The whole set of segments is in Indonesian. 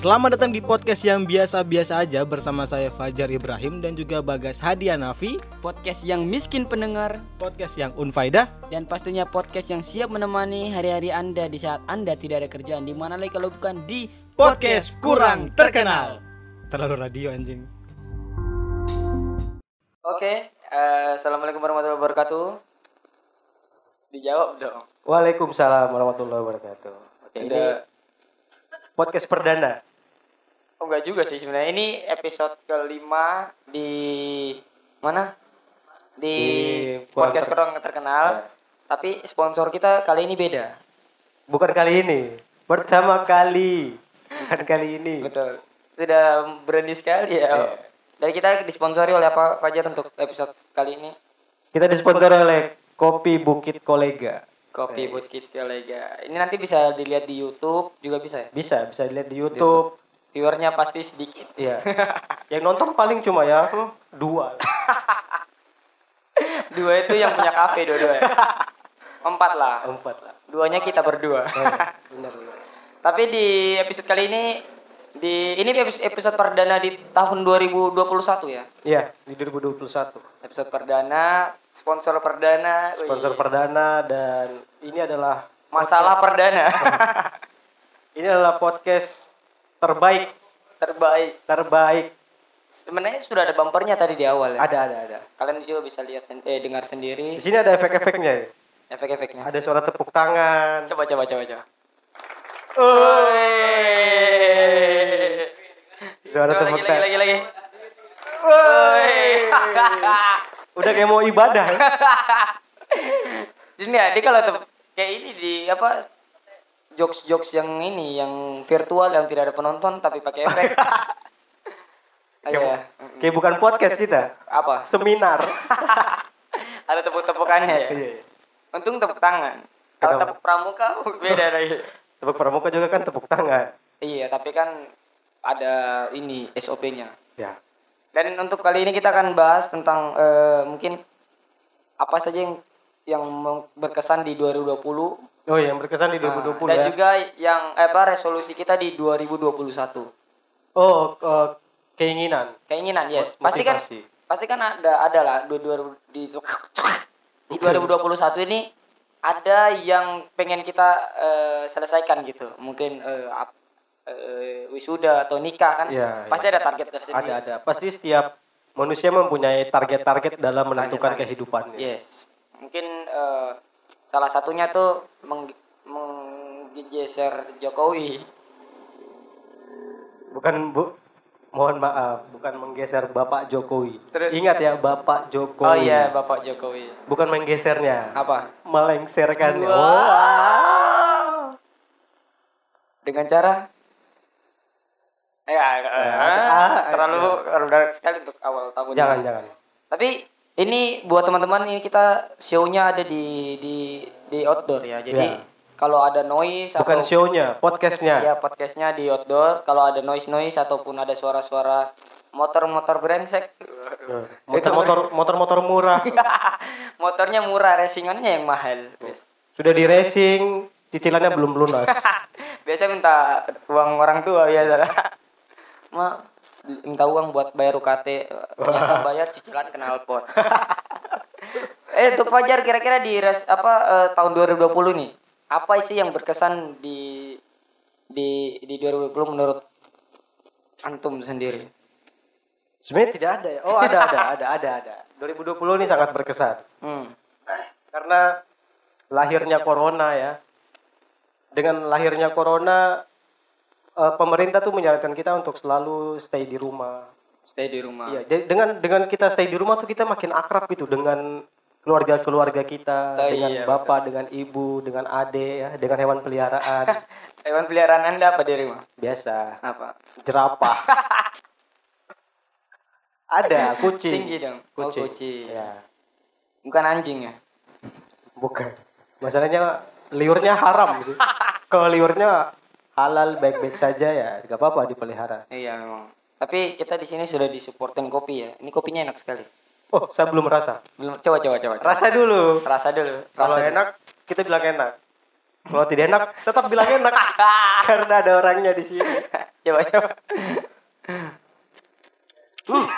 Selamat datang di podcast yang biasa-biasa aja bersama saya Fajar Ibrahim dan juga Bagas Hadiah Nafi podcast yang miskin pendengar Podcast yang unfaidah dan pastinya podcast yang siap menemani hari-hari Anda di saat Anda tidak ada kerjaan di mana lagi kalau bukan di Podcast kurang terkenal Terlalu radio anjing Oke, eh, assalamualaikum warahmatullahi wabarakatuh. Dijawab dong. Waalaikumsalam warahmatullahi wabarakatuh. Oke, ini Ada- podcast perdana. Oh enggak juga sih sebenarnya ini episode kelima di mana? Di, Di podcast ter- kurang terkenal. Tapi sponsor kita kali ini beda. Bukan kali ini, pertama kali. Bukan kali ini. Betul. Sudah berani sekali ya. Dan kita disponsori oleh apa Fajar untuk episode kali ini? Kita disponsori oleh Kopi Bukit Kolega. Kopi Bukit Kolega. Ini nanti bisa dilihat di YouTube juga bisa ya. Bisa, bisa dilihat di YouTube. Viewernya pasti sedikit. Iya. Yang nonton paling cuma ya dua. Dua itu yang punya kafe dua-dua ya. Empat lah. Empat lah. Duanya kita berdua. Benar, benar. Tapi di episode kali ini di ini episode, episode perdana di tahun 2021 ya. Iya, di 2021. Episode perdana, sponsor perdana, wih, Sponsor perdana dan ini adalah masalah perdana ini adalah podcast terbaik terbaik. terbaik. Sebenarnya sudah ada bumpernya tadi di awal ya. Ada, ada, ada. Kalian juga bisa lihat eh dengar sendiri Di sini ada efek-efeknya. ya. efek-efeknya. Ada suara tepuk tangan. Coba coba coba coba. Suara Coba tepuk lagi lagi tangan. lagi lagi. Woi. Udah kayak mau ibadah. ya. Ini ya, dia kalau kayak ini di apa jokes-jokes yang ini yang virtual yang tidak ada penonton tapi pakai efek. Ayo ya. Kayak bukan podcast kita. Apa? Seminar. Ada tepuk-tepukannya ya. Iya, iya. Untung tepuk tangan. Kalau tepuk pramuka beda lagi. Tepuk pramuka juga kan tepuk tangan. Iya, tapi kan ada ini SOP-nya. Ya. Dan untuk kali ini kita akan bahas tentang eh, mungkin apa saja yang yang berkesan di 2020 Oh, yang berkesan di 2020 dan ya. juga yang eh, apa resolusi kita di 2021. Oh, eh, keinginan. Keinginan, yes. Pasti kan pasti kan ada ada lah dua dua di di 2021 ini ada yang pengen kita eh, selesaikan gitu. Mungkin ap- eh, wisuda atau nikah kan. Iya, pasti ada target tersendiri. Ada ada. Pasti setiap manusia mempunyai target-target dalam menentukan kehidupannya. Yes. Mungkin eh, salah satunya tuh meng menggeser Jokowi. Bukan bu Mohon maaf, bukan menggeser Bapak Jokowi. Terus? Ingat ya, Bapak Jokowi. Oh iya, Bapak Jokowi. Bukan menggesernya. Apa? Melengserkannya. Wah. Wah. Dengan cara ya, eh, ah, terlalu rendah sekali untuk awal tahun. Jangan, ini. jangan. Tapi ini buat teman-teman ini kita show-nya ada di di di outdoor ya. Jadi Ya. kalau ada noise Bukan atau show-nya, podcastnya. ya podcastnya di outdoor. Kalau ada noise noise ataupun ada suara-suara motor-motor brengsek, Motor-motor motor-motor murah. motornya murah, racingannya yang mahal. Sudah di racing, cicilannya belum lunas. Biasa minta uang orang tua biasa. Ma, minta uang buat bayar UKT, ternyata bayar cicilan knalpot. eh, untuk Fajar kira-kira di res, apa eh, tahun 2020 nih, apa sih yang berkesan di di di 2020 menurut antum sendiri? Sebenarnya tidak ada ya. Oh, ada ada ada ada ada. 2020 ini sangat berkesan. Hmm. Karena lahirnya corona ya. Dengan lahirnya corona eh, pemerintah tuh menyarankan kita untuk selalu stay di rumah. Stay di rumah. Iya, de- dengan dengan kita stay di rumah tuh kita makin akrab gitu dengan keluarga-keluarga kita, Oh, dengan iya, bapak, dengan ibu, dengan ade ya, dengan hewan peliharaan. Hewan peliharaan Anda apa di rumah? Biasa, Apa? jerapah. Ada kucing. Tinggi dong. Oh, Kucing. kucing. Ya, Bukan anjing ya? bukan. Masalahnya liurnya haram sih. Kalau liurnya halal baik-baik saja ya, nggak apa-apa dipelihara. Iya memang. Tapi kita di sini sudah disupportin kopi ya. Ini kopinya enak sekali. Oh, saya belum rasa. Belum coba coba coba. Rasa dulu. Rasa dulu. Kalau Rasa enak, kita bilang enak. Kalau tidak enak, tetap bilang enak. Karena ada orangnya di sini. Coba coba.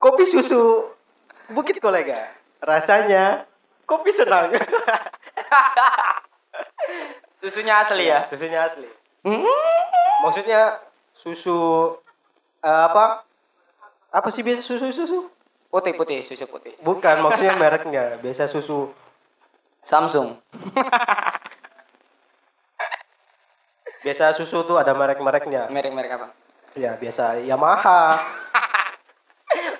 Kopi susu Bukit Kolega. Rasanya kopi senang. Susunya asli ya. Susunya asli. Hmm. Maksudnya susu eh, apa? Apa sih biasa susu-susu? Putih putih susu putih. Bukan, maksudnya mereknya. Biasa susu Samsung. biasa susu tuh ada merek-mereknya. Merek-merek apa? Ya, biasa Yamaha.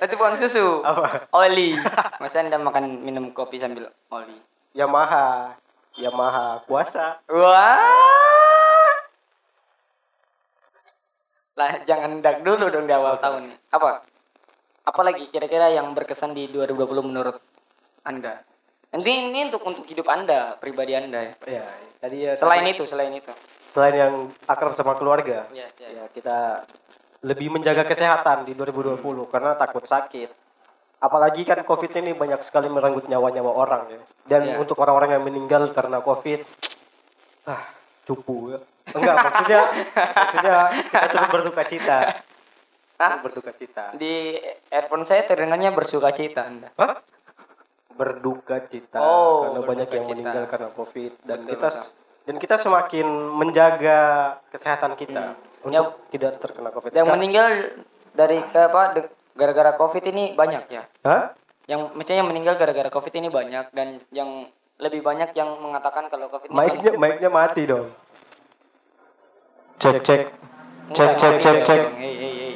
Itu bukan susu. Apa? Oli. Masa Anda makan minum kopi sambil oli? Yamaha. Yamaha puasa. Wah. Lah jangan dak dulu dong di awal tahun nih. Apa? Apalagi kira-kira yang berkesan di 2020 menurut Anda? Nanti ini untuk untuk hidup Anda, pribadi Anda ya. Ya, tadi ya Selain itu, selain itu. selain yang akrab sama keluarga, Yes, yes. ya kita lebih menjaga kesehatan di 2020 karena takut sakit. Apalagi kan COVID ini banyak sekali merenggut nyawa-nyawa orang ya. Dan Iya. untuk orang-orang yang meninggal karena COVID, ah cupu ya. Enggak, maksudnya maksudnya kita coba berduka cita. Ah? Berduka cita. Di earphone saya terdengarnya bersuka cita Anda. Hah? Berduka cita Oh, karena banyak yang cita. meninggal karena COVID dan Betul, kita betul. Dan kita semakin menjaga kesehatan kita Hmm. untuk tidak terkena COVID. Yang Sekarang- meninggal dari apa gara-gara Covid ini banyak ya. Hah? Yang misalnya yang meninggal gara-gara Covid ini banyak dan yang lebih banyak yang mengatakan kalau Covid ini Mic-nya mic-nya mati dong. Cek cek. Cek cek cek cek. hei, hei.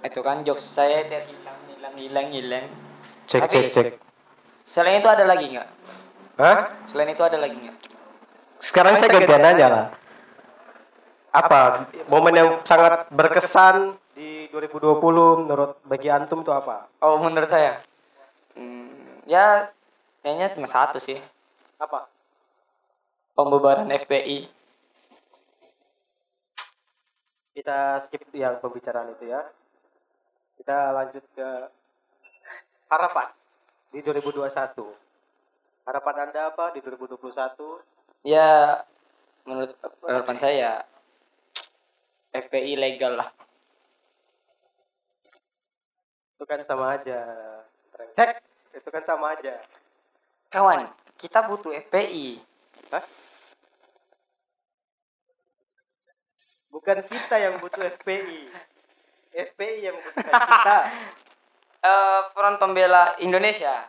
Itu kan jokes saya tiap hilang hilang hilang hilang. Cek cek cek. Selain itu ada lagi nggak? Hah? Selain itu ada lagi nggak? Sekarang saya gantian aja lah. Apa momen yang sangat berkesan di 2020 menurut bagi antum itu apa? Oh menurut saya, hmm, ya kayaknya cuma satu sih Apa? pembubaran FPI. Kita skip yang pembicaraan itu ya. Kita lanjut ke harapan di 2021. Harapan Anda apa di 2021? Ya menurut harapan saya FPI legal lah. Itu kan sama aja. Brengsek. Itu kan sama aja. Kawan, kita butuh FPI. Hah? Bukan kita yang butuh FPI. FPI yang membutuhkan kita. Eh, Front Pembela Indonesia.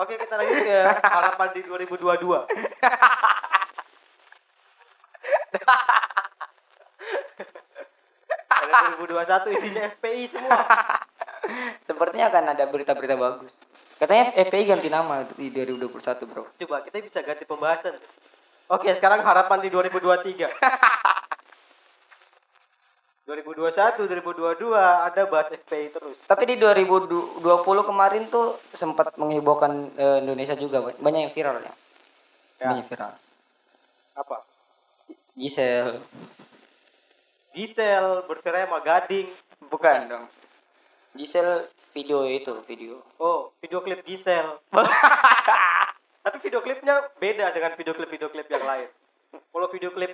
Oke, kita lanjut ke harapan di 2022. Ada 2021 isinya FPI semua. Sepertinya akan ada berita-berita bagus. Katanya FPI ganti nama di 2021, Bro. Coba kita bisa ganti pembahasan. Oke, sekarang harapan di 2023. 2021, 2022 ada bahas FPI terus. Tapi di 2020 kemarin tuh sempat menghebohkan eh, Indonesia juga banyak yang viral ya. Ya. Banyak viral. Apa? Gisel. Gisel bercerai sama Gading. Bukan dong. Gisel video itu, video. Oh, video klip Gisel. Tapi video klipnya beda dengan video klip video klip yang lain. Kalau video klip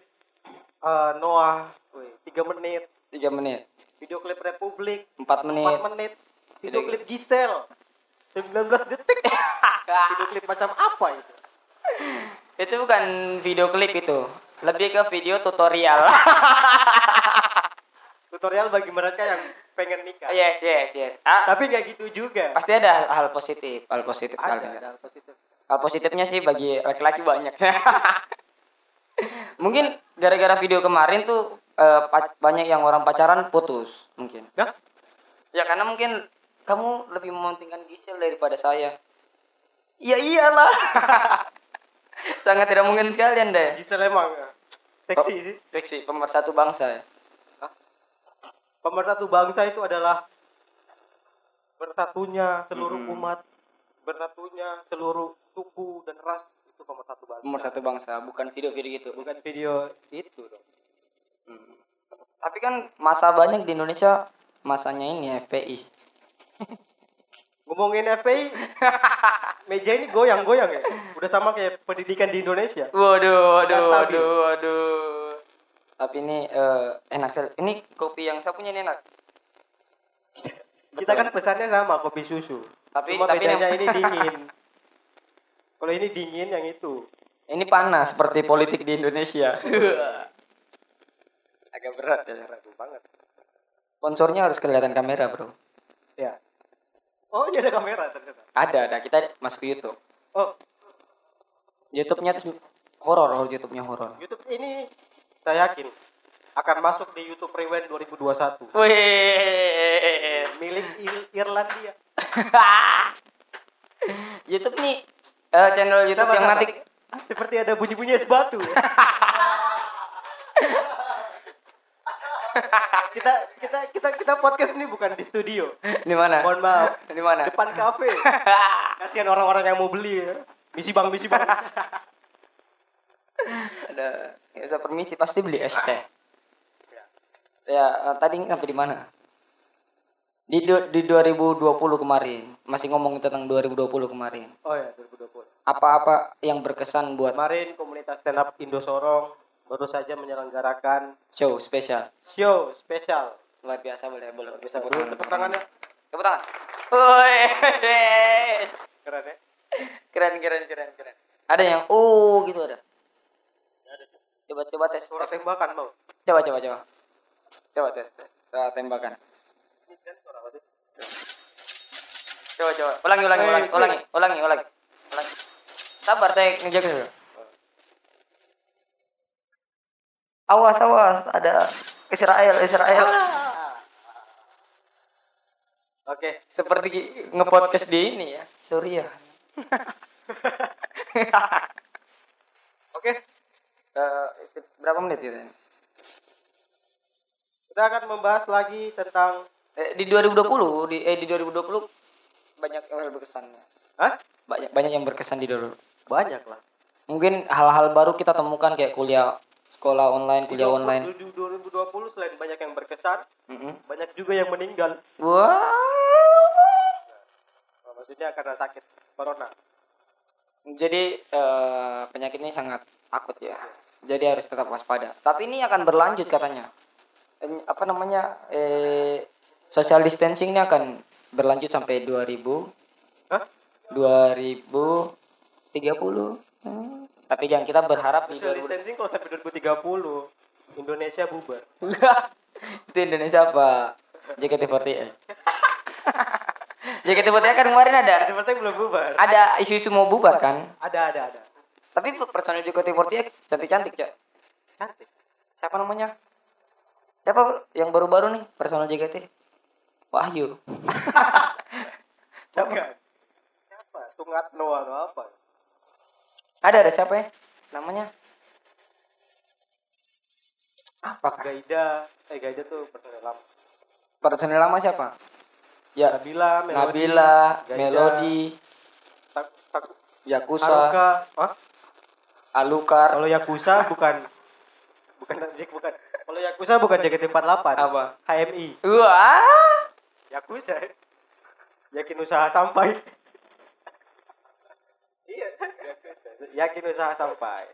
eh, Noah, 3 menit. 3 menit, Video klip Republik 4 4 menit. menit. Video Video- klip Gisel 19 detik. video klip macam apa itu? itu bukan video klip itu. Lebih ke video tutorial. Tutorial bagi mereka yang pengen nikah. yes, yes, yes. Ah, Tapi nggak gitu juga. pasti ada hal positif, hal positif Ada, ada hal positif. Hal positifnya sih bagi laki-laki banyak. mungkin gara-gara video kemarin tuh pa- banyak yang orang pacaran putus mungkin. Hah? Ya karena mungkin kamu lebih mementingkan Gisel daripada saya. Ya iyalah. Sangat tidak mungkin sekali Anda. Gisel emang eh, seksi Oh. sih. Seksi pemersatu bangsa. ya. Pemersatu bangsa itu adalah bersatunya seluruh Mm-mm. umat, bersatunya seluruh suku dan ras itu pemersatu bangsa. Pemersatu bangsa, bukan video-video gitu. Bukan video itu dong. Hmm. Tapi kan masa banyak di Indonesia masanya ini FPI. Ngomongin FPI, meja ini goyang-goyang ya. Udah sama kayak pendidikan di Indonesia. Waduh, waduh, waduh, waduh. Tapi ini eh, enak sekali. Ini kopi yang saya punya ini enak. Kita kan pesannya sama kopi susu. Tapi Cuma tapi ini dingin. Kalau ini dingin yang itu. ini panas seperti politik di Indonesia. Agak berat ya. Ragu banget. Sponsornya harus kelihatan kamera, Bro. Ya. Oh, ini ada kamera ternyata. Ada, ada. Kita masuk ke YouTube. Oh, YouTube-nya tuh horor, horor YouTube-nya horor. YouTube ini saya yakin akan masuk di YouTube Rewind 2021. Wih. Milik Ir- Irlandia. YouTube nih eh, channel YouTube Sama, yang sama. nanti Seperti ada bunyi-bunyi es batu. kita kita kita kita podcast ini bukan di studio. di mana? Mohon maaf. Di mana? Depan kafe. Kasihan orang-orang yang mau beli ya. Misi bang, misi bang. Ada ya, saya permisi pasti beli es teh. Ya, eh, tadi sampai di mana? Di di 2020 kemarin, masih ngomong tentang 2020 kemarin. Oh ya, 2020. Apa-apa yang berkesan buat Kemarin komunitas stand up Indo Sorong baru saja menyelenggarakan show spesial? show spesial. Luar biasa boleh boleh. Bisa dulu tepuk tangannya. Tepuk tangan. Woi. Keren ya. Keren keren keren keren. Ada yang oh gitu ada. Coba coba tes. Suara tembakan mau. Coba coba coba. Coba tes. Coba tembakan. Kan? Coba coba. Ulangi ulangi ulangi ulangi ulangi ulangi. Ulangi. Sabar saya ngejaga dulu. Awas awas ada Israel Israel. Oke. Seperti ngepodcast di ini ya. Suriah. Oke. Eh, itu berapa menit itu? Kita akan membahas lagi tentang Eh, di 2020 di eh di 2020 banyak hal berkesan. Hah? Banyak banyak yang berkesan di dulu. Banyak lah. Mungkin hal-hal baru kita temukan kayak kuliah sekolah online, kuliah online. Di 2020 selain banyak yang berkesan, Mm-mm. banyak juga yang meninggal. Wah. Nah, maksudnya karena sakit corona. Jadi eh, penyakit ini sangat akut ya. Jadi harus tetap waspada. Tapi ini akan berlanjut katanya. Eh, apa namanya? Eh social distancing ini akan berlanjut sampai 2000 Hah? 2030. Hmm. Tapi yang kita berharap di Social 2000 distancing kalau sampai 2030 Indonesia bubar. itu Indonesia apa? JKT48. JKT48 kan kemarin ada Seperti belum bubar. ada isu-isu mau bubar kan? Ada ada ada. Tapi personil JKT48 cantik-cantik, Cak. Cantik. Siapa namanya? Siapa yang baru-baru nih personal JKT? Wahyu. Siapa? Siapa? Sungatno atau apa? Ada ada siapa ya? Namanya? Apa? Gaida. Eh Gaida tuh personel lama. Personil lama siapa? Ya, Nabila, Melody, Nabila, Gaida, Melody, Tak, tak, Yakuza, Haruka. Hah? Alukar. Kalau Yakuza bukan bukan Jack bukan. Kalau Yakuza bukan JKT48. Apa? HMI. Wah. Yakuza. Yakin usaha sampai. iya. Yakuza. Yakin usaha sampai.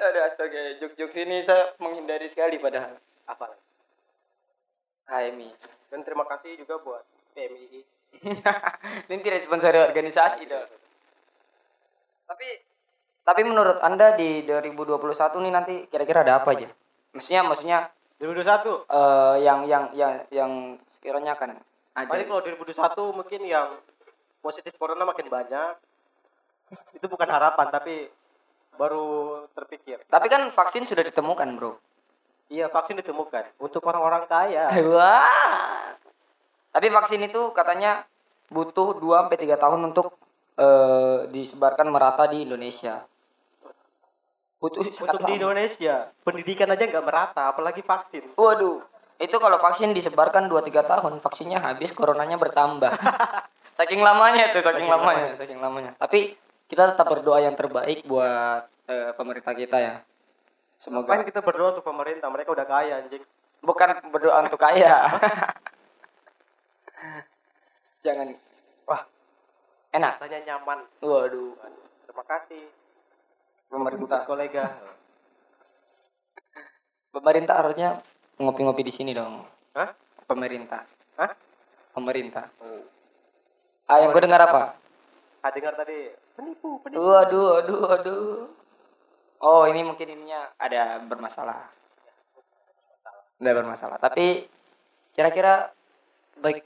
Aduh astaga, juk-juk sini saya menghindari sekali padahal. Apa lagi? HMI. Dan terima kasih juga buat PMI. Ini tidak sponsori organisasi dong. Tapi tapi menurut Anda di 2021 nih nanti kira-kira ada apa aja? Maksudnya maksudnya 2021. eh yang yang yang yang sekiranya akan ada. Paling kalau 2021 mungkin yang positif corona makin banyak. Itu bukan harapan tapi baru terpikir. Tapi kan vaksin sudah ditemukan, Bro. Iya, vaksin ditemukan untuk orang-orang kaya. Wah. Tapi vaksin itu katanya butuh 2 sampai 3 tahun untuk eh, disebarkan merata di Indonesia. Butuh sangat Untuk di lama. Indonesia, pendidikan aja nggak merata, apalagi vaksin. Waduh, itu kalau vaksin disebarkan 2-3 tahun, vaksinnya habis, coronanya bertambah. saking lamanya itu, saking, Saking lamanya, saking lamanya. Tapi kita tetap berdoa yang terbaik buat eh, pemerintah kita ya. Semoga Semoga kita berdoa untuk pemerintah, mereka udah kaya anjing. bukan berdoa untuk kaya. Jangan wah enak. Rasanya nyaman. Waduh, Terima kasih pemerintah kolega. pemerintah harusnya ngopi-ngopi di sini dong. Hah? Pemerintah. Hah? Pemerintah. Oh. Ah, yang gue dengar apa? Ah, dengar tadi penipu, penipu. Waduh, waduh, waduh. Oh, ini mungkin ininya ada bermasalah. Ada bermasalah. Tapi kira-kira baik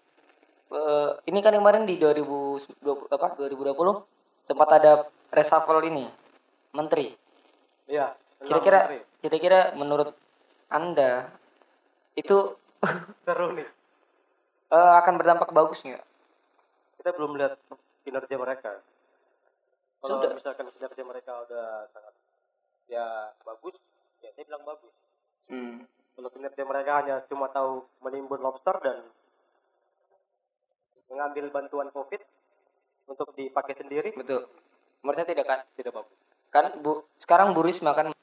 eh, ini kan kemarin di 2020 apa 2020 sempat ada reshuffle ini menteri. Iya. Kira-kira kira-kira menurut Anda itu seru nih. eh, akan berdampak bagus nggak? Kita belum lihat kinerja mereka. Kalau Sudah. misalkan kinerja mereka udah sangat ya bagus, ya saya bilang bagus. Hmm. Kalau kinerja mereka hanya cuma tahu menimbun lobster dan mengambil bantuan COVID untuk dipakai sendiri, Betul. Menurut saya tidak kan? tidak bagus. Kan Bu, sekarang Bu Risma kan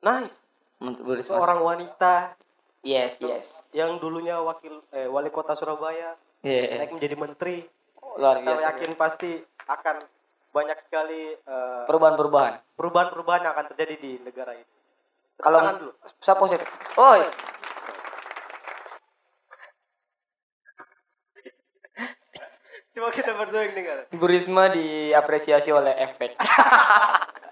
Nice. Bu Risma Seorang wanita Yes, yes. yang dulunya wakil eh, wali kota Surabaya Iya. naik menjadi menteri. Luar Kita biasa. yakin pasti akan banyak sekali eh, Perubahan-perubahan. perubahan-perubahan yang akan terjadi di negara ini. Kalau saya positif. Oh, yes. Coba kita berdua yang dengar. Bu Risma diapresiasi oleh efek.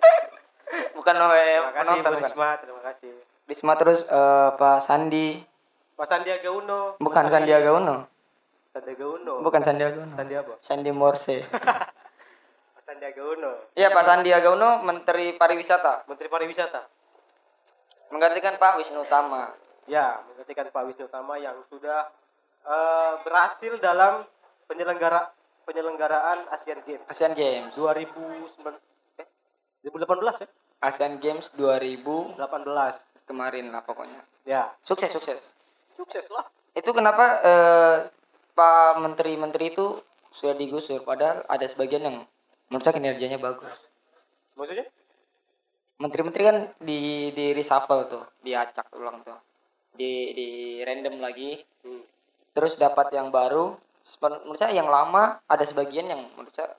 Bukan oleh Terima kasih Bu penonton. kan? Risma, terima kasih. Risma terus eh, Pak Sandi. Pak Sandiaga Uno. Bukan Menteri- Sandiaga Uno. Sandiaga Uno. Bukan Sandiaga Uno. Sandi apa? Sandi Morse. Pak Sandiaga Uno. Iya, Pak Sandiaga Uno Menteri Pariwisata. Menteri Pariwisata. Menggantikan Pak Wisnu Tama. Ya, menggantikan Pak Wisnu Tama yang sudah eh, berhasil dalam penyelenggara penyelenggaraan Asian Games Asian Games. 2009 eh 2018 ya? Asian Games 2000 18. kemarin lah pokoknya. Ya, Sukses, sukses. sukses lah. Itu kenapa eh, Pak Menteri-Menteri itu sudah digusur padahal ada sebagian yang menurut saya kinerjanya bagus. Maksudnya? Menteri-menteri kan di di reshuffle tuh, diacak ulang tuh. Di di random lagi. Hmm. Terus dapat yang baru. Menurut saya yang lama ada sebagian yang menurut saya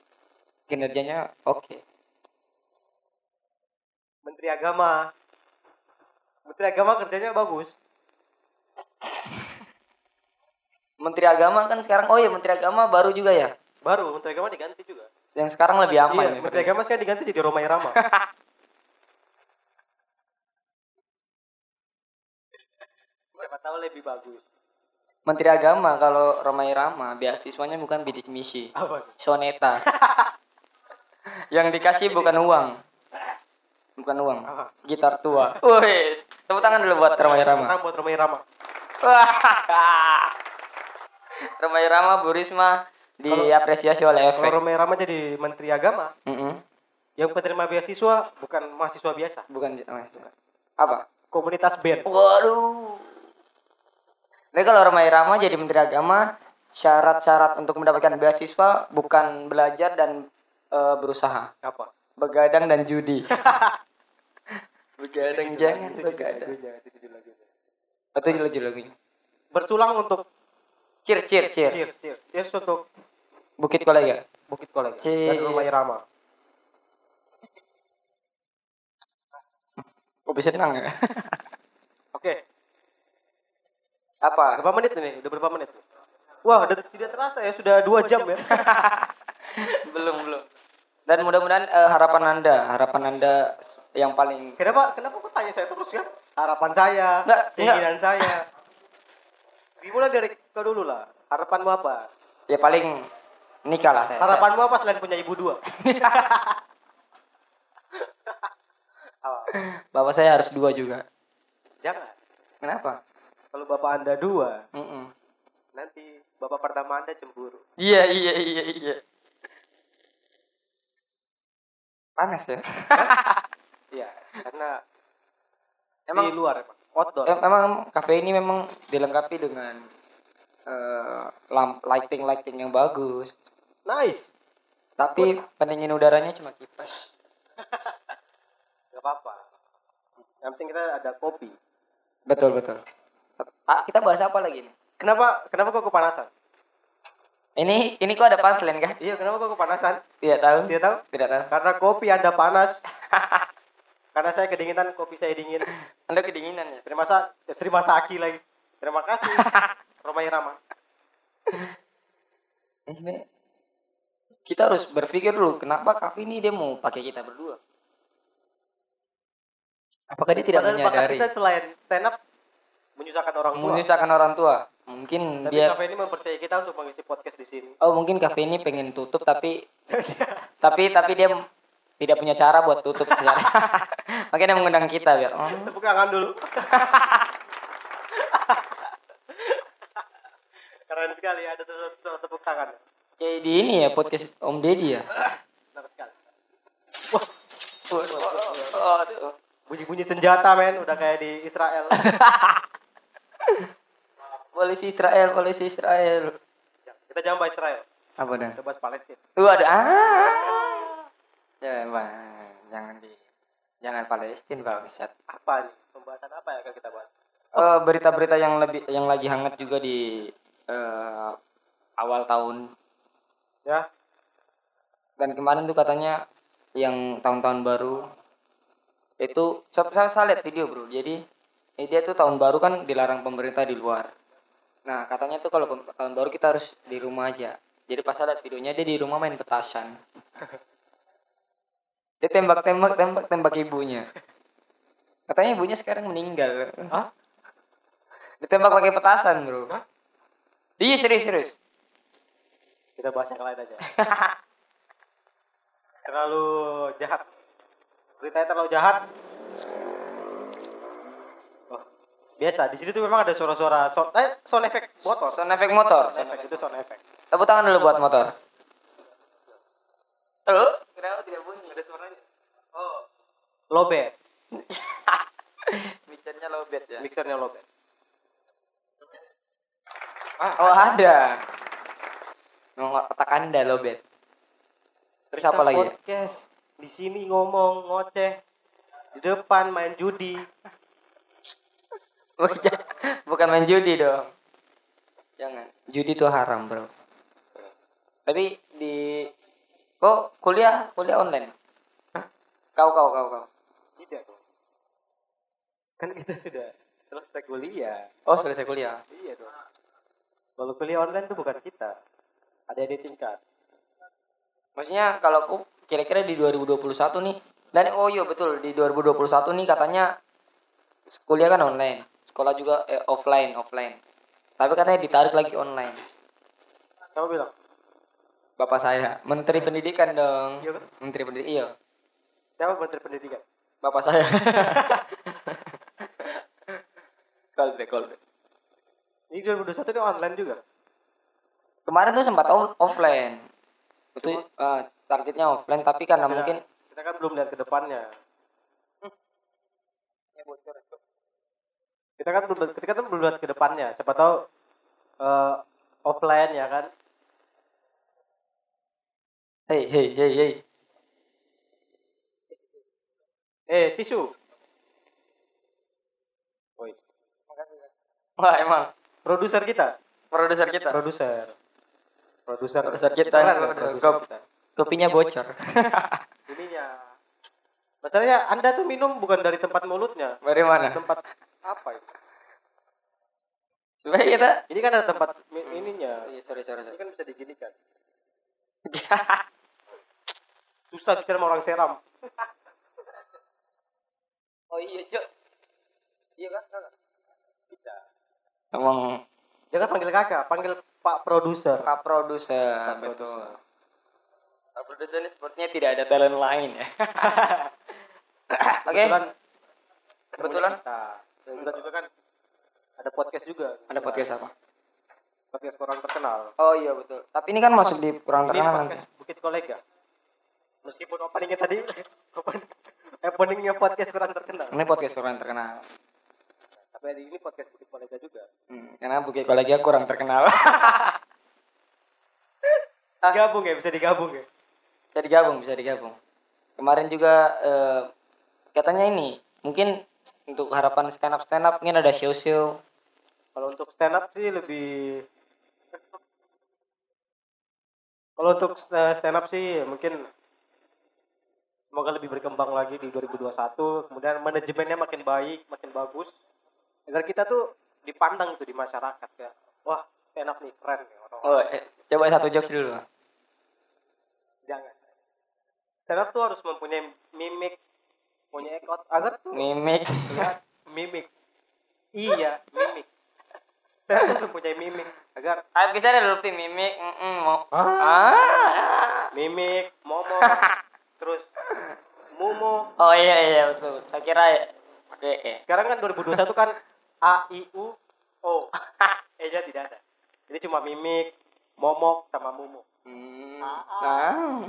kinerjanya oke. Menteri Agama. Menteri Agama kerjanya bagus. Menteri Agama kan sekarang oh iya Menteri Agama baru juga ya. Baru Menteri Agama diganti juga. Yang sekarang lebih aman iya, ya. Menteri Agama sekarang diganti jadi Romai Rama. Siapa tahu lebih bagus. Menteri Agama kalau Romai Rama beasiswanya bukan bidik misi, Apa? soneta. yang dikasih bukan uang. Bukan uang. Apa? Gitar tua. Wes, tepuk tangan dulu buat Romai Rama. Buat Romai Rama. Romai Rama Bu Risma diapresiasi oleh efek. Kalau Romai Rama jadi Menteri Agama, Mm-mm. yang penerima beasiswa bukan mahasiswa biasa, Bukan bukan. Apa? komunitas band. Waduh. Jadi kalau Romai Rama jadi Menteri Agama, syarat-syarat untuk mendapatkan beasiswa bukan belajar dan eh, berusaha. Apa? Begadang dan judi. begadang jangan begadang. Itu judul judul lagunya. Bersulang untuk Cheers, cheers, cheers. cheers, cheers, cheers untuk Bukit kolega. Bukit Kolega Cheers. dan Romai Rama. Kopi senang ya. Apa? berapa menit ini? Udah berapa menit? Wah, udah tidak terasa ya, sudah dua jam ya. belum, belum. Dan mudah-mudahan eh, harapan Anda, harapan Anda yang paling Kenapa? Kenapa kok tanya saya terus ya? Harapan saya, Enggak, keinginan saya. Dimulai dari kau dulu lah. Harapanmu apa? ya paling nikah lah saya. Harapanmu apa selain punya ibu dua? Apa? Bapak saya harus dua juga. Jangan. Kenapa? Kalau bapak anda dua, Mm-mm. nanti bapak pertama anda cemburu. Iya iya iya iya. Panas ya. Iya, karena Emang di luar emang. Outdoor. em- emang kafe ini memang dilengkapi dengan eh, lamp lighting lighting yang bagus. Nice. Tapi pendingin udaranya cuma kipas. nggak apa-apa yang penting kita ada kopi Betul betul. Ah, kita bahas apa lagi nih? kenapa kenapa kok kepanasan Ini ini kok ada punchline kah? iya kenapa kok kepanasan Tidak tahu. tidak tahu Tidak tahu. karena kopi anda panas karena saya kedinginan kopi saya dingin Anda kedinginan ya. terima sa eh, terima saki lagi terima kasih Romai Rama Ini kita harus berpikir dulu kenapa Kavi ini dia mau pakai kita berdua. Apakah dia tidak Padahal menyadari kita selain stand up menyusahkan orang tua. Menyusahkan orang tua? Mungkin tapi dia kafe ini mempercayai kita untuk mengisi podcast di sini. Oh mungkin kafe ini pengen tutup tapi tapi tapi dia tidak punya cara buat tutup secara makanya dia mengundang kita biar oh, tepuk tangan dulu. Keren sekali ada tepuk, tangan kayak di ini ya podcast Om Deddy ya? Bunyi-bunyi senjata men udah kayak di Israel polisi Israel polisi Israel. Kita jangan bahas Israel. Apa dah? Kita bahas Palestina. Tuh ada? Ah. Ya, Bang. jangan di jangan Palestina bangsat. apa nih pembahasan apa yang akan kita bahas? Eh, berita-berita yang lebih yang lagi hangat juga di eh, awal tahun. Ya. Dan kemarin tuh katanya yang tahun-tahun baru itu saya, saya lihat video bro. Jadi eh, dia tuh tahun baru kan dilarang pemerintah di luar. Nah katanya tuh kalau tahun baru kita harus di rumah aja. Jadi pas ada videonya dia di rumah main petasan. Dia tembak-tembak tembak-tembak ibunya. Katanya ibunya sekarang meninggal. Hah? ditembak pakai petasan bro. Hah? iya serius serius. Kita bahas yang lain aja. Terlalu jahat. Beritanya terlalu jahat biasa di sini tuh memang ada suara-suara sound eh, sound effect motor sound effect motor sound effect itu sound effect Tepuk tangan dulu buat motor. Halo? Kenapa tidak bunyi? Ada suaranya. oh lobet Mixernya lowbat ya. mixernya lobet Oh ada. Mau otak anda lowbat. Terus apa lagi? podcast di sini ngomong ngoceh di depan main judi Bukan, bukan main judi dong. Jangan. Judi itu haram bro. Tapi di kok kuliah kuliah online? Kau kau kau kau. tidak dong kan kita sudah selesai kuliah Oh selesai kuliah. iya dong kalau kuliah online tuh bukan kita ada di tingkat Maksudnya kalau aku kira-kira di 2021 nih dan oh iya betul di 2021 nih katanya kuliah kan online, sekolah juga eh, offline offline. Tapi katanya ditarik lagi online. siapa bilang Bapak saya, Menteri Pendidikan dong. Iya kan? Menteri Pendidikan, iya. siapa menteri pendidikan Bapak saya. call back, call back. ini 2021 itu online juga Kemarin tuh sempat off- offline. Itu eh, targetnya offline tapi karena Kita- mungkin kita kan belum lihat ke depannya kita kan belum kita kan belum lihat ke depannya. Siapa tahu eh, offline ya kan? Hey hey hey hey. eh tisu. Woi, Wah, emang. Produser kita. Produser kita. produser. Produser. Produser kita, kop- kita. Kopinya bocor. ininya. Masalahnya anda tuh minum bukan dari tempat mulutnya. Dari mana? tempat apa itu Supaya kita ini kan ada tempat ininya Iya, sorry, sorry, ini sorry. kan bisa diginikan susah bicara sama orang seram oh iya, Jo. Iya kan? Bisa Emang jangan panggil kakak panggil pak produser Pak produser, Pak betul. produser. Pak produser ini sepertinya tidak ada talent lain ya. Oke. kebetulan Kebetulan kita kebetulan juga kan ada podcast juga ada podcast apa? podcast orang terkenal Oh iya betul. Tapi ini kan masuk di kurang ini terkenal nanti. podcast Bukit Kolega meskipun openingnya tadi open- openingnya podcast kurang terkenal Ini podcast kurang terkenal. tapi hari ini podcast Bukit Kolega juga Hmm, karena Bukit Kolegia kurang terkenal. Ah. gabung ya bisa digabung ya bisa digabung, bisa digabung. Kemarin juga eh, katanya ini mungkin untuk harapan stand up stand up mungkin ada show show Kalau untuk stand up sih lebih Kalau untuk st- stand up sih mungkin semoga lebih berkembang lagi di 2021, kemudian manajemennya makin baik, makin bagus agar kita tuh dipandang tuh di masyarakat ya. Wah, stand up nih keren nih orang. oh eh, coba satu jokes dulu Jangan. Stand up tuh harus mempunyai mimik, punya ekot agar tuh mimik lihat mimik. Iya, mimik. Up tuh mempunyai mimik agar ah bisa dulu tim mimik mm -mm, mau Ah. ah mimik, momo, terus mumu. oh iya iya betul saya kira ya oke eh. Sekarang kan 2021 kan A I U O. E-nya tidak ada. Jadi cuma mimik, momok sama mumu. Hmm. Nah,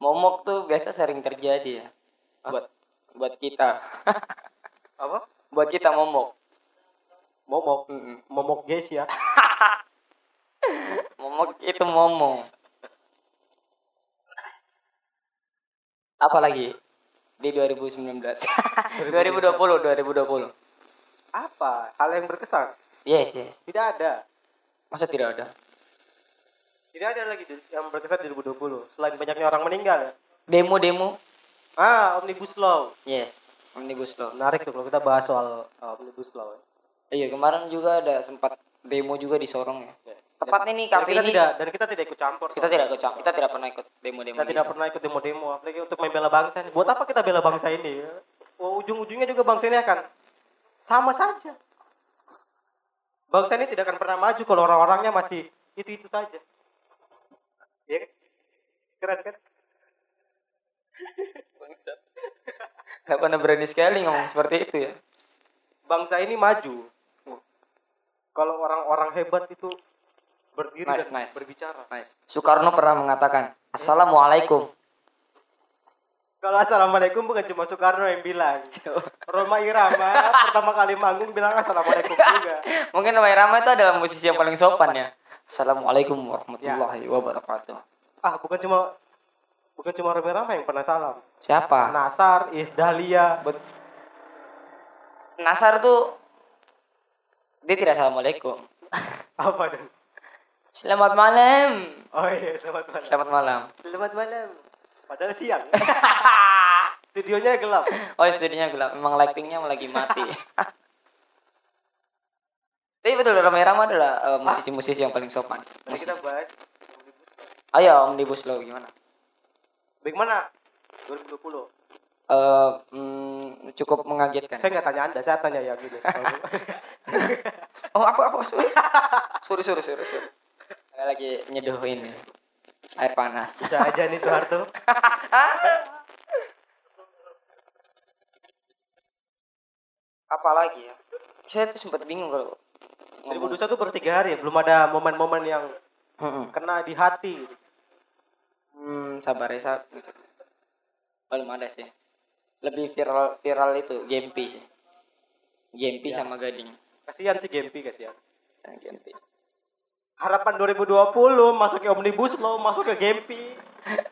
momok tuh biasa sering terjadi ya. Buat buat kita. Apa? buat kita momok. Momok. Momok guys ya. Momok itu momo. Apa lagi? Di 2019. 2020, 2020. Apa? Hal yang berkesan? Yes, yes. Tidak ada. Masa tidak ada? Tidak ada lagi yang berkesan di 2020 selain banyaknya orang meninggal ya. Demo-demo. Ah, Omnibus Law. Yes. Omnibus Law. Menarik tuh kalau kita bahas soal uh, Omnibus Law. ya. Iya, kemarin juga ada sempat demo juga di Sorong ya. Ya. Tepatnya nih Dan kafe kita ini tidak dan kita tidak ikut campur. kita tidak ikut cam- kita tidak pernah ikut demo-demo. kita tidak pernah ikut demo-demo apalagi untuk membela bangsa ini. Buat apa kita bela bangsa ini? Oh, ujung-ujungnya juga bangsa ini akan sama saja. Bangsa ini tidak akan pernah maju kalau orang-orangnya masih itu-itu saja. Ya kan? Keren kan? Gak pernah berani sekali ngomong seperti itu ya. Bangsa ini maju. Kalau orang-orang hebat itu berdiri Nice, dan nice. berbicara. Nice. Soekarno pernah mengatakan, Assalamualaikum. Kalau assalamualaikum bukan cuma Soekarno yang bilang. Roma Irama pertama kali manggung bilang assalamualaikum juga. Mungkin Romai Rama itu adalah musisi yang paling sopan ya. Assalamualaikum warahmatullahi wabarakatuh. Ah, bukan cuma bukan cuma Roma Irama yang pernah salam. Siapa? Nasar, Isdahlia, Bet- Nasar tuh dia tidak assalamualaikum. apa dan? Selamat malam. Oh iya, selamat malam. Selamat malam. Selamat malam. Padahal siang. Studionya gelap. Oh studionya gelap. Memang lightingnya lagi mati. Tapi betul Romai Rama adalah eh, musisi-musisi yang paling sopan. Tadi kita bahas Ayo Omnibus Law gimana? Bagaimana 2020. Eh, mm, cukup mengagetkan. Saya nggak tanya Anda, saya tanya yang ini. Oh apa apa sorry sorry sorry sorry. Saya lagi nyeduh ini air panas. Bisa aja nih Soeharto. Apa lagi ya? Saya tuh sempat bingung kalau. ngomong. 2021 baru tiga hari ya, belum ada momen-momen yang kena di hati. Hmm, sabar ya. Belum ada sih. Lebih viral viral itu Gempi sih. Gempi sama Gading. Kasihan sih Gempi, kasihan. Gempi. Harapan 2020 masuk ke Omnibus Law, masuk ke Gempi.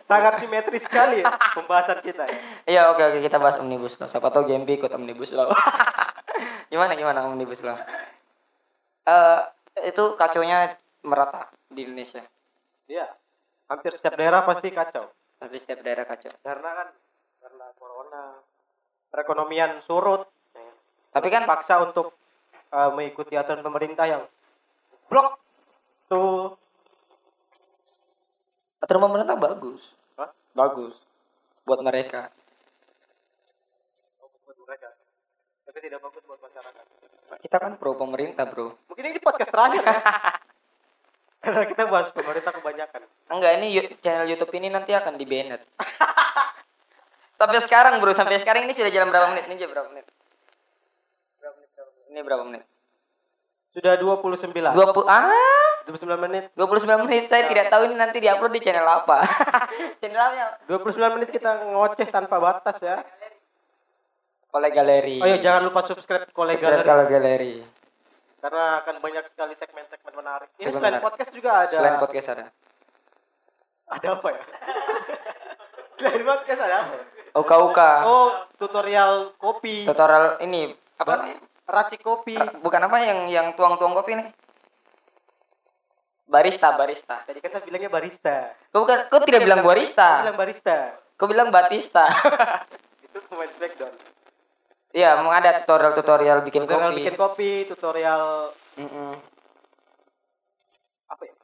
Sangat simetris sekali ya, pembahasan kita ya. Iya oke oke kita bahas omnibus law. Siapa tahu Gempi ikut omnibus law. gimana gimana omnibus law? Eh itu kacaunya merata di Indonesia. Iya. Hampir setiap daerah pasti kacau. Tapi setiap daerah kacau. Karena kan karena corona perekonomian surut. ya. Tapi kan paksa untuk eh, mengikuti aturan pemerintah yang blok tuh aturan pemerintah bagus. Hah? Bagus buat mereka. bagus buat mereka. Tapi tidak bagus buat masyarakat. Kita kan pro pemerintah, Bro. Mungkin ini podcast terakhir ya. Karena kita bahas pemerintah kebanyakan. Enggak, ini channel YouTube ini nanti akan di banned. sampai sekarang, Bro, sampai sekarang ini sudah jalan berapa menit? Ini aja berapa menit? Ini berapa menit? Sudah 29. 20 ah 29 menit. 29 menit saya tidak tahu ini nanti diupload di channel apa. channel apa? 29 menit kita ngoceh tanpa batas ya. Oleh galeri. Oh iya jangan lupa subscribe kalau galeri. Karena akan banyak sekali segmen-segmen menarik. Ini Segmen selain menarik. podcast juga ada. Selain podcast ada. Ada apa ya? selain podcast ada apa? Uka uka. Oh, tutorial kopi. Tutorial ini apa? namanya? Racik kopi. Bukan apa yang yang tuang-tuang kopi nih? Barista, barista. Tadi kan saya bilangnya barista. Kau bukan, kau tidak bilang barista. bilang barista. Kau bilang Batista. Itu pemain Smackdown. Iya, mau ada tutorial-tutorial bikin Tutorial kopi. bikin kopi, tutorial Mm-mm. apa ya?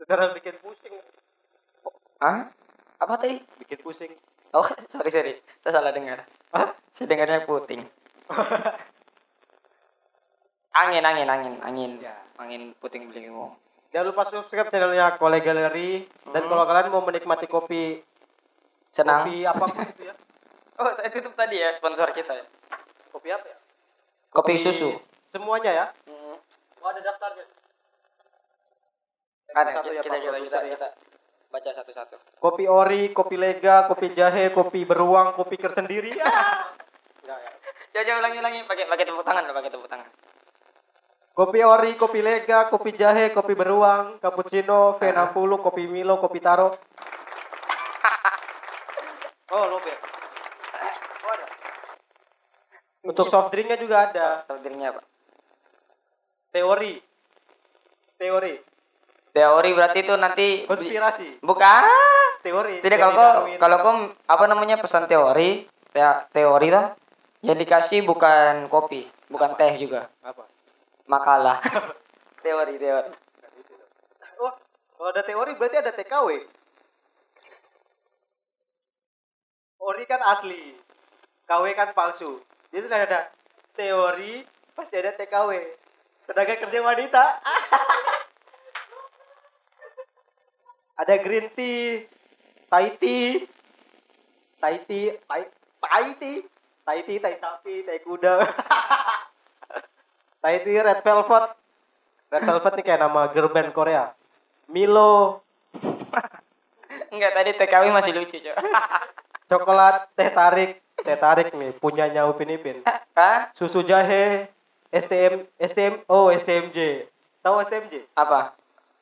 Tutorial bikin pusing. Hah? Apa tadi? Bikin pusing. Oh, sorry sorry, saya salah dengar. Hah? Saya dengarnya puting. angin, angin, angin, angin, Ya. angin puting beliung. Jangan lupa subscribe channelnya Kole dan Hmm. kalau kalian mau menikmati kopi Senang. kopi apa pun itu ya. Oh, saya tutup tadi ya sponsor kita. ya. Kopi apa ya? Kopi susu. Semuanya ya. Hmm. Oh, ada daftarnya. Ada Satu kita, ya, kita, Pak kita, kita, ya. kita baca satu-satu. Kopi ori, kopi lega, kopi jahe, kopi beruang, kopi tersendiri. Ya. Enggak, ya. Coba coba ulangi ulangi pakai pakai tepuk tangan, pakai tepuk tangan. Kopi ori, kopi lega, kopi jahe, kopi beruang, cappuccino, V60, kopi Milo, kopi taro. Oh. Oh, ada. Untuk soft drinknya juga ada. Takdirnya apa? Teori. Teori. Teori berarti itu nanti Konspirasi. bukan. Teori. Tidak kalau kau kalau kau apa namanya pesan teori, te- teori tuh yang dikasih bukan kopi, bukan teh juga, apa? makalah. teori, teori. Oh, kalau ada teori berarti ada TKW. Ori kan asli, KW kan palsu. Jadi sudah ada teori, pasti ada TKW. Tenaga kerja wanita. ada green tea, Thai tea, Thai tea, Thai, Thai tea, Thai tea, Thai sapi, Thai kuda. Thai tea, red velvet. Red velvet ini kayak nama girl band Korea. Milo, Enggak tadi TKW masih lucu, Cok. coklat, teh tarik, teh tarik nih punyanya Upin Ipin. Hah? Susu jahe, STM, STM, oh STMJ. Tahu STMJ? Apa?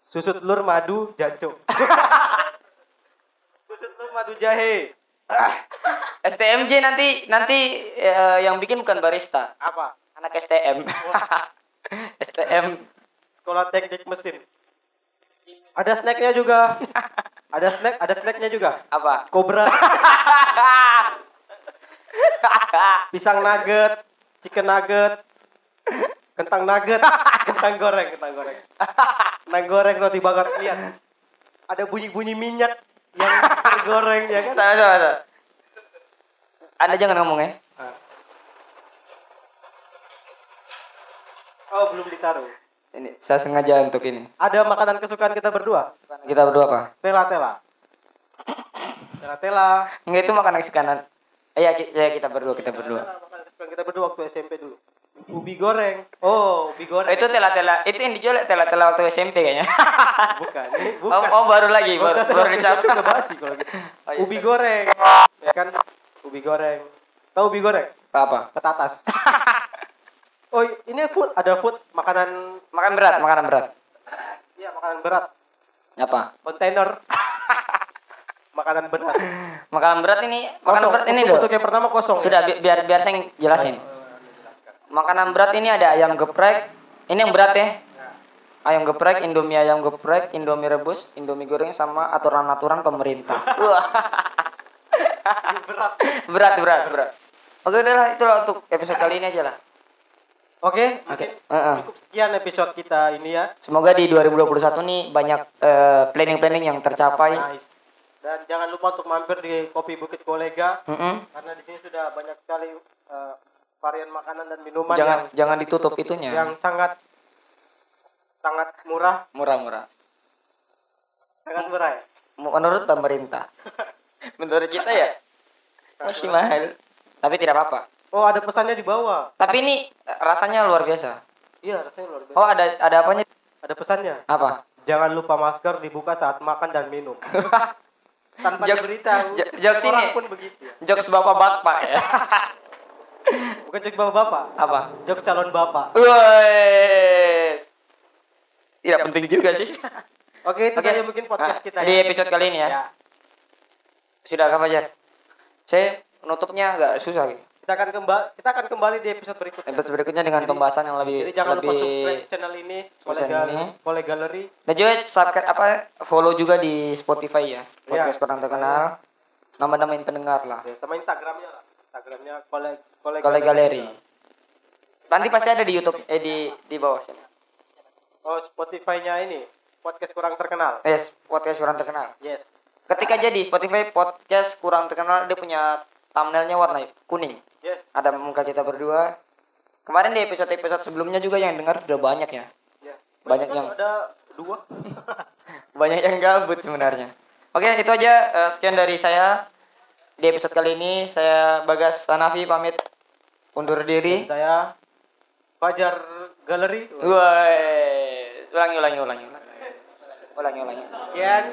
Susu telur madu jancuk. Susu telur madu jahe. STMJ nanti nanti eh, yang bikin bukan barista, Apa? anak STM. STM. Sekolah teknik mesin. Ada snacknya juga. Ada snack, ada snacknya juga. Apa? Cobra, pisang nugget, chicken nugget, kentang nugget, kentang goreng, kentang goreng. Kentang goreng roti bakar lihat. Ada bunyi-bunyi minyak yang tergoreng ya kan? Sama, sama, sama. Anda jangan ngomong ya. Oh, belum ditaruh. Ini saya sengaja untuk ini. Ada makanan kesukaan kita berdua. Kita berdua apa? Tela-tela. Tela-tela. Enggak itu makanan sekanan. Iya, ya kita berdua, kita berdua. Makanan kita berdua waktu SMP dulu. Ubi goreng. Oh, ubi goreng. Oh, itu tela-tela. Itu yang dijual tela-tela waktu SMP kayaknya. bukan. Oh, oh, baru lagi, baru, Bukan, baru dicabut. udah basi kalau gitu. Oh, iya, ubi sorry. goreng. Ya kan? Ubi goreng. Tahu ubi goreng? Apa? Petatas. oh, ini food, ada food makanan Makan berat, makanan berat. Iya, makanan berat. Apa? Kontainer. makanan berat. Makanan berat ini, makanan Kosong. berat ini untuk, loh. untuk yang pertama kosong. ya? Sudah bi- biar biar saya jelasin. Makanan berat ini ada ayam geprek. Ini yang berat ya. Ayam geprek, Indomie ayam geprek, Indomie rebus, Indomie goreng sama aturan-aturan pemerintah. Wah. berat. berat, berat, berat. Oke, udah lah, itulah untuk episode kali ini aja lah. Oke, Oke. mungkin Heeh. cukup sekian episode kita ini ya. Semoga di 2021 nih banyak eh, planning-planning yang tercapai. Nice. Dan jangan lupa untuk mampir di Kopi Bukit Kolega Mm-mm. karena di sini sudah banyak sekali eh, varian makanan dan minuman Jangan yang jangan ditutup itunya. yang sangat sangat murah, Murah-murah. sangat murah ya. Menurut pemerintah. Menurut kita ya masih mahal. Tapi tidak apa-apa. Oh, ada pesannya di bawah. Tapi ini eh, rasanya luar biasa. Iya, rasanya luar biasa. Oh, ada ada apanya? Ada pesannya. Apa? Jangan lupa masker dibuka saat makan dan minum. Tanpa Jokes- diberitahu. jo- jokes ini. pun begitu ya. Jokes bapak-bapak ya. Bukan jokes bapak-bapak. Apa? Jokes calon bapak. Wes. Tidak penting juga sih. Oke, itu Oke. saja mungkin podcast Nah, kita di ya. episode kali ini ya. Ya. Sudah apa aja? Saya nutupnya agak susah gitu. Kita akan kembali kita akan kembali di episode berikutnya. Episode berikutnya dengan Jadi- pembahasan yang lebih Jadi jangan lupa lebih subscribe channel ini, Kole, channel Gal- ini. Kole Gallery. Dan juga subscribe apa follow juga di Spotify ya. Podcast Iya. kurang terkenal. Nama-namain pendengar lah. Ya, sama Instagramnya lah. Instagramnya Kole Kole, Kole Galeri. Nanti pasti ada di YouTube eh di di bawah sini. Oh, Spotify-nya ini podcast kurang terkenal. Yes, podcast kurang terkenal. Yes. Ketika aja di Spotify podcast kurang terkenal dia punya thumbnailnya warna kuning. Yes. Ada muka kita berdua. Kemarin di episode-episode sebelumnya juga yang dengar udah banyak ya. Ya. Banyak Kan yang- ada dua. Banyak yang gabut sebenarnya. Oke, itu aja eh, sekian dari saya. Di episode kali ini saya Bagas Hanafi pamit undur diri. Dan saya Fajar Gallery. Woi, ulangi ulangi ulangi. Ulangi ulangi. Sekian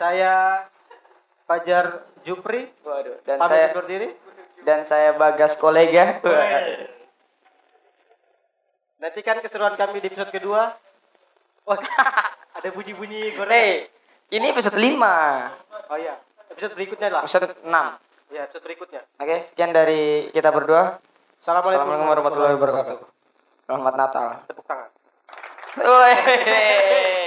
saya Fajar Jupri. Waduh, dan Pamit saya undur diri. Dan saya Bagas kolega. Nantikan keseruan kami di episode kedua. Wah, ada bunyi-bunyi goreng. Hey, ini episode 5. Oh iya, episode berikutnya lah. Episode 6. Ya, episode berikutnya. Oke, sekian dari kita berdua. Assalamualaikum Assalamualaikum warahmatullahi wabarakatuh. Selamat Natal. Tepuk tangan.